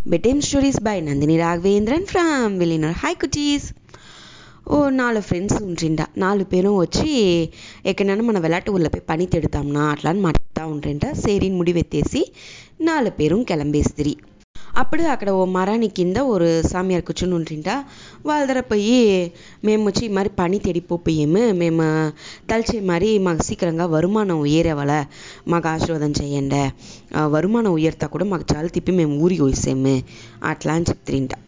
Bedtime stories by Nandini Raghavendran from Villianur hi குட்டீஸ் ఓ నాలుగు ఫ్రెండ్స్ ఉంటుండ నాలుగు పేరు వచ్చి ఎక్కడైనా మన వెలాటి ఊళ్ళపై పని తిడతాంనా అట్లా అని మాట్లాడుతూ ఉంటుంట సేరిని ముడివెత్తేసి నాలుగు పేరు కిలంబేస్తిరి అప్పుడు అక్కడ ఓ మరాని కింద ఒక సామియార్ కూర్చుని ఉంటుంటా వాళ్ళ దగ్గర పోయి మేము వచ్చి మరి పని తెడిపోయాము మేము తలిచే మరి మాకు సీకరంగా వరుమానం ఏరేవాళ్ళ మాకు ఆశీర్వాదం చేయండి. వరుమానం ఉయర్తా కూడా మాకు చాలా తిప్పి మేము ఊరికి వేసాము అట్లా అని చెప్తుంటా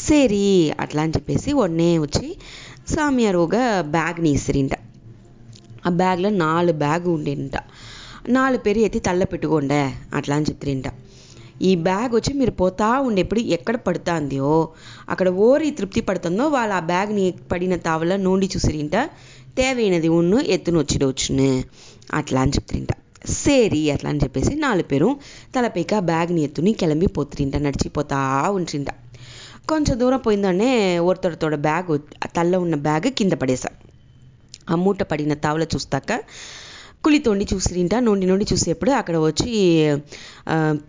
సరి అట్లా అని చెప్పేసి ఉడనే వచ్చి సామియారుగా బ్యాగ్ని ఇసిరింట ఆ బ్యాగ్లో నాలుగు బ్యాగ్ ఉండింట నాలుగు పేరు ఎత్తి తల్ల పెట్టుకోండే. అట్లా అని చెప్తుంటా ఈ బ్యాగ్ వచ్చి మీరు పోతా ఉండేప్పుడు ఎక్కడ పడుతుందో అక్కడ ఓరి తృప్తి పడుతుందో వాళ్ళు ఆ బ్యాగ్ని పడిన తావల నోండి చూసిరింట తేవైనది ఉన్ను ఎత్తును వచ్చిడవచ్చును అట్లా అని చెప్తుంట సేరి అట్లా అని చెప్పేసి నాలుగు పేరు తలపైకి ఆ బ్యాగ్ని ఎత్తుని కిளம்பி పోతుంట నడిచిపోతా ఉంటుంట కొంచెం దూరం పోయిందనే ఒరుతొడతోడ బ్యాగ్ తల్ల ఉన్న బ్యాగ్ కింద పడేసా. ఆ మూట పడిన తావల చూస్తాక కుళి తోండి చూసిరింట నుండి నుండి చూసేప్పుడు అక్కడ వచ్చి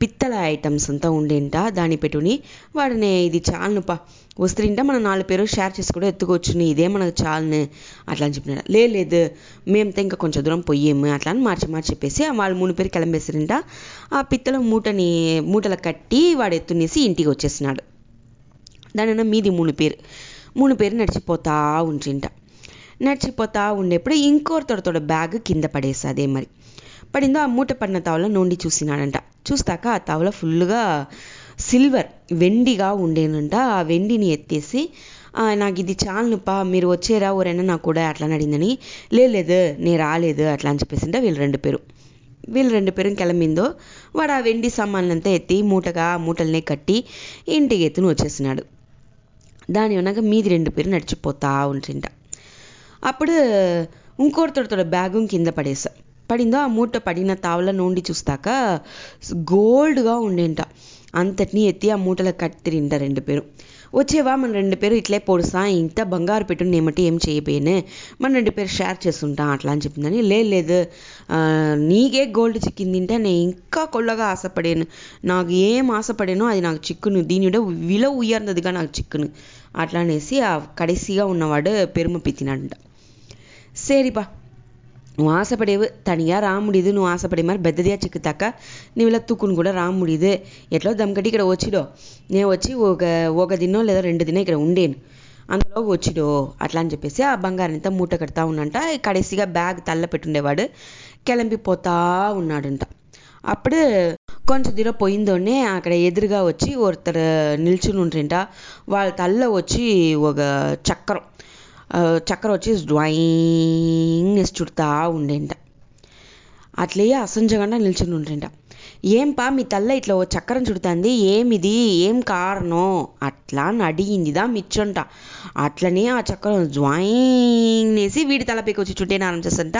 పిత్తల ఐటమ్స్ అంతా ఉండింట దాన్ని పెట్టుని. వాడిని ఇది చాలునుపా వస్తుంట మనం నాలుగు పేరు షేర్ చేసి కూడా ఎత్తుకొచ్చుని ఇదే మనకు చాలని అట్లా అని చెప్పినాడు. లేదు మేమంతా ఇంకా కొంచెం దూరం పోయేము అట్లా అని మార్చి మార్చి చెప్పేసి వాళ్ళు మూడు పేరు కిలంబేసిరింట ఆ పిత్తల మూటని మూటలు కట్టి వాడు ఎత్తునేసి ఇంటికి వచ్చేసినాడు. దానిన మీది మూడు పేరు మూడు పేరు నడిచిపోతా ఉంటుంట. నడిచిపోతా ఉండేప్పుడు ఇంకోరితోడతోడ బ్యాగ్ కింద పడేసి మరి. పడిందో ఆ మూట పడిన తావులో నుండి చూసినాడంట. చూస్తాక ఆ తావుల ఫుల్గా సిల్వర్ వెండిగా ఉండేనంట. ఆ వెండిని ఎత్తేసి నాకు ఇది చాలనుపా మీరు వచ్చేరా ఎవరైనా నాకు కూడా అట్లా నడిందని లేదు నేను రాలేదు అట్లా అని చెప్పేసి వీళ్ళు రెండు పేరు. వీళ్ళు రెండు పేరు కిలమిందో వాడు ఆ వెండి సామాన్లంతా ఎత్తి మూటగా మూటల్నే కట్టి ఇంటికి ఎత్తుని వచ్చేసినాడు. దాని వెనక మీది రెండు పేరు నడిచిపోతా ఉంటుంట. అప్పుడు ఇంకొకరితోడ బ్యాగు కింద పడేసా పడిందో ఆ మూట పడిన తావల నోండి చూస్తాక గోల్డ్గా ఉండేంట. అంతటినీ ఎత్తి ఆ మూటలకు కట్టిరింట రెండు పేరు. వచ్చేవా మన రెండు పేరు ఇట్లే పొడుసా ఇంత బంగారు పెట్టుని ఏమిటి ఏం చేయబోయేనే? మన రెండు పేరు షేర్ చేస్తుంటాం అట్లా అని చెప్పిందని. లేదు లేదు. నీకే గోల్డ్ చిక్కిందింటే నేను ఇంకా కొల్లగా ఆశపడాను. నాకు ఏం ఆశపడానో అది నాకు చిక్కును. దీనిడ విలువ ఉయర్నదిగా నాకు చిక్కును. అట్లా అనేసి ఆ కడసిగా ఉన్నవాడు పెరుమ పితినంట. சரிப்பಾ నువ్వు ఆశపడేవు తనిగా రాముడిదు నువ్వు ఆశపడే మరి బెద్దదిగా చిక్కుతాక నీ ఇలా తుక్కును కూడా రాముడిదే ఎట్లా దమ్కటి ఇక్కడ వచ్చిడో నేను వచ్చి ఒక ఒక దినో లేదా రెండు దినో ఇక్కడ ఉండేను అందులో వచ్చిడో అట్లా అని చెప్పేసి ఆ బంగారంతా మూట కడతా ఉన్నంట కడేసిగా బ్యాగ్ తల్ల పెట్టుండేవాడు కిలంపిపోతా ఉన్నాడంట అప్పుడు కొంచెం దూరం పోయిందోనే అక్కడ ఎదురుగా వచ్చి ఒకరు నిల్చుని ఉంటుంట వాళ్ళ తల్ల వచ్చి ఒక చక్రం చక్కెర వచ్చి డ్వాయింగ్ వేసి చుడతా ఉండేంట. అట్లే అసంజకుండా నిల్చుని ఉంటుంట ఏంపా మీ తల్ల ఇట్లా ఓ చక్రం చుడుతుంది? ఏమిది? ఏం కారణం? అట్లా అని అడిగిందిదా మిచ్చంట. అట్లనే ఆ చక్రం జ్వాయింగ్ వేసి వీడి తలపైకి వచ్చి చుట్టేనా ఆరంభించేసంట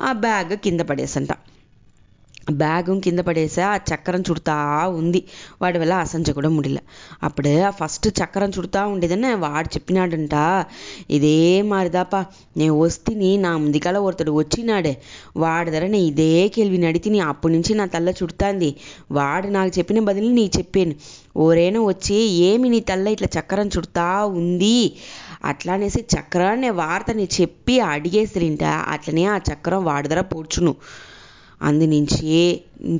ఆ బ్యాగ్ కింద పడేసంట బ్యాగు కింద పడేసా ఆ చక్రం చుడతా ఉంది. వాడి వల్ల అసంచ కూడా ముడిల. అప్పుడు ఆ ఫస్ట్ చక్రం చుడతా ఉండేదని వాడు చెప్పినాడంట ఇదే మారిదాపా నేను వస్తిని నా ముందుకల ఒకతడు వచ్చినాడే. వాడి ధర నేను ఇదే కేள்వి నడితిని అప్పటి నుంచి నా తల్ల చుడుతాంది. వాడు నాకు చెప్పిన బదులు నీకు చెప్పాను. ఓరేనో వచ్చి ఏమి నీ తల్ల ఇట్లా చక్రం చుడతా ఉంది? అట్లా అనేసి చక్రాన్ని వార్తని చెప్పి అడిగేసిరింట. అట్లనే ఆ చక్రం వాడి ధర పోడ్చును. అందినించే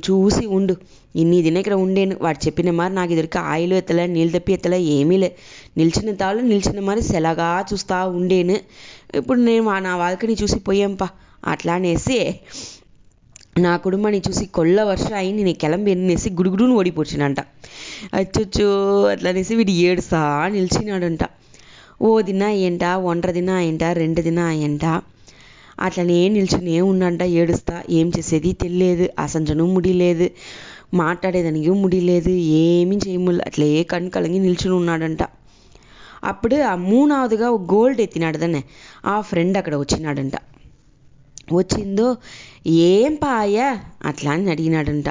చూసి ఉండు. ఇన్ని దినం ఇక్కడ ఉండేను. వాడు చెప్పిన మరి నాకు ఎదురుకి ఆయిలు ఎత్తలే నీళ్ళు తప్పి ఎత్తలే ఏమీ లే. నిలిచిన తాళ్ళు నిలిచిన మరి సెలగా చూస్తా ఉండేను. ఇప్పుడు నేను నా వాళ్ళకి చూసి పోయాంపా. అట్లా అనేసి నా కుటుంబాన్ని చూసి కొల్ల వర్షం అయి నేను కిలంబి అనేసి గుడుగుడును ఓడిపోచ్చినంట. అచ్చొచ్చు అట్లా అనేసి వీడు ఏడుసా నిలిచినాడంట. ఓ దిన ఏంట? ఒంటరి దిన ఏంట? రెండు దిన ఏంట? అట్లనే నిల్చునే ఉన్నంట ఏడుస్తా ఏం చేసేది తెలియలేదు అసంజను ముడిలేదు మాట్లాడేదానికి ముడిలేదు ఏమీ చేయములు అట్లే కన్ను కలగి నిల్చుని ఉన్నాడంట. అప్పుడు ఆ మూడవదిగా గోల్డ్ ఎత్తినాడు దాన్ని ఆ ఫ్రెండ్ అక్కడ వచ్చినాడంట. వచ్చిందో ఏం పాయ? అట్లా అని అడిగినాడంట.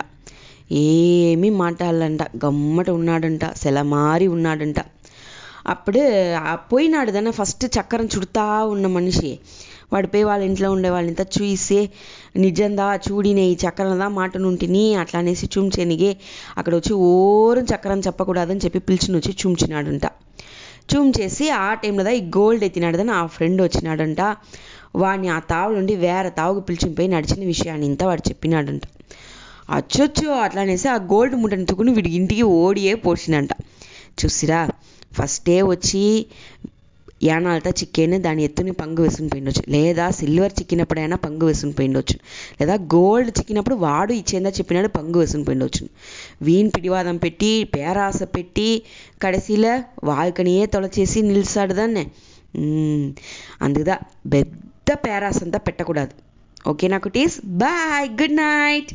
ఏమీ మాట్లాడాలంట గమ్మట ఉన్నాడంట సెలమారి ఉన్నాడంట. అప్పుడు పోయినాడు దాన్ని ఫస్ట్ చక్రం చుడతా ఉన్న మనిషి వాడిపోయి వాళ్ళ ఇంట్లో ఉండే వాళ్ళంతా చూసి నిజందా చూడినే ఈ చక్రందా మాటనుంటిని అట్లా అనేసి చూంచేనిగే అక్కడ వచ్చి ఓరం చక్రం చెప్పకూడదని చెప్పి పిలిచిని వచ్చి చూంచినాడంట చూంచేసి ఆ టైంలో ఈ గోల్డ్ ఎత్తినాడదని ఆ ఫ్రెండ్ వచ్చినాడంట. వాడిని ఆ తావు నుండి వేరే తావుకు పిలిచిపోయి నడిచిన విషయాన్ని ఇంత వాడు చెప్పినాడంట. అచ్చొచ్చు అట్లా అనేసి ఆ గోల్డ్ ముట్టని తుకుని వీడి ఇంటికి ఓడియే పోసినంట చూసిరా ఫస్టే వచ్చి యానాలతో చిక్కేనే దాని ఎత్తుని పంగు వేసుకుని పోయిండొచ్చు. లేదా సిల్వర్ చిక్కినప్పుడైనా పంగు వేసుకుని పోయిండొచ్చు. లేదా గోల్డ్ చిక్కినప్పుడు వాడు ఇచ్చేందా చెప్పినాడు పంగు వేసుకుని పోయిండొచ్చు. వీణ్ పిడివాదం పెట్టి పేరాస పెట్టి కడసిలో వాళ్ళకనియే తొలచేసి నిలిచాడు దాన్నే. అందుకుదా పెద్ద పేరాసంతా పెట్టకూడదు. ఓకేనా కుటీస్? బాయ్! Good night!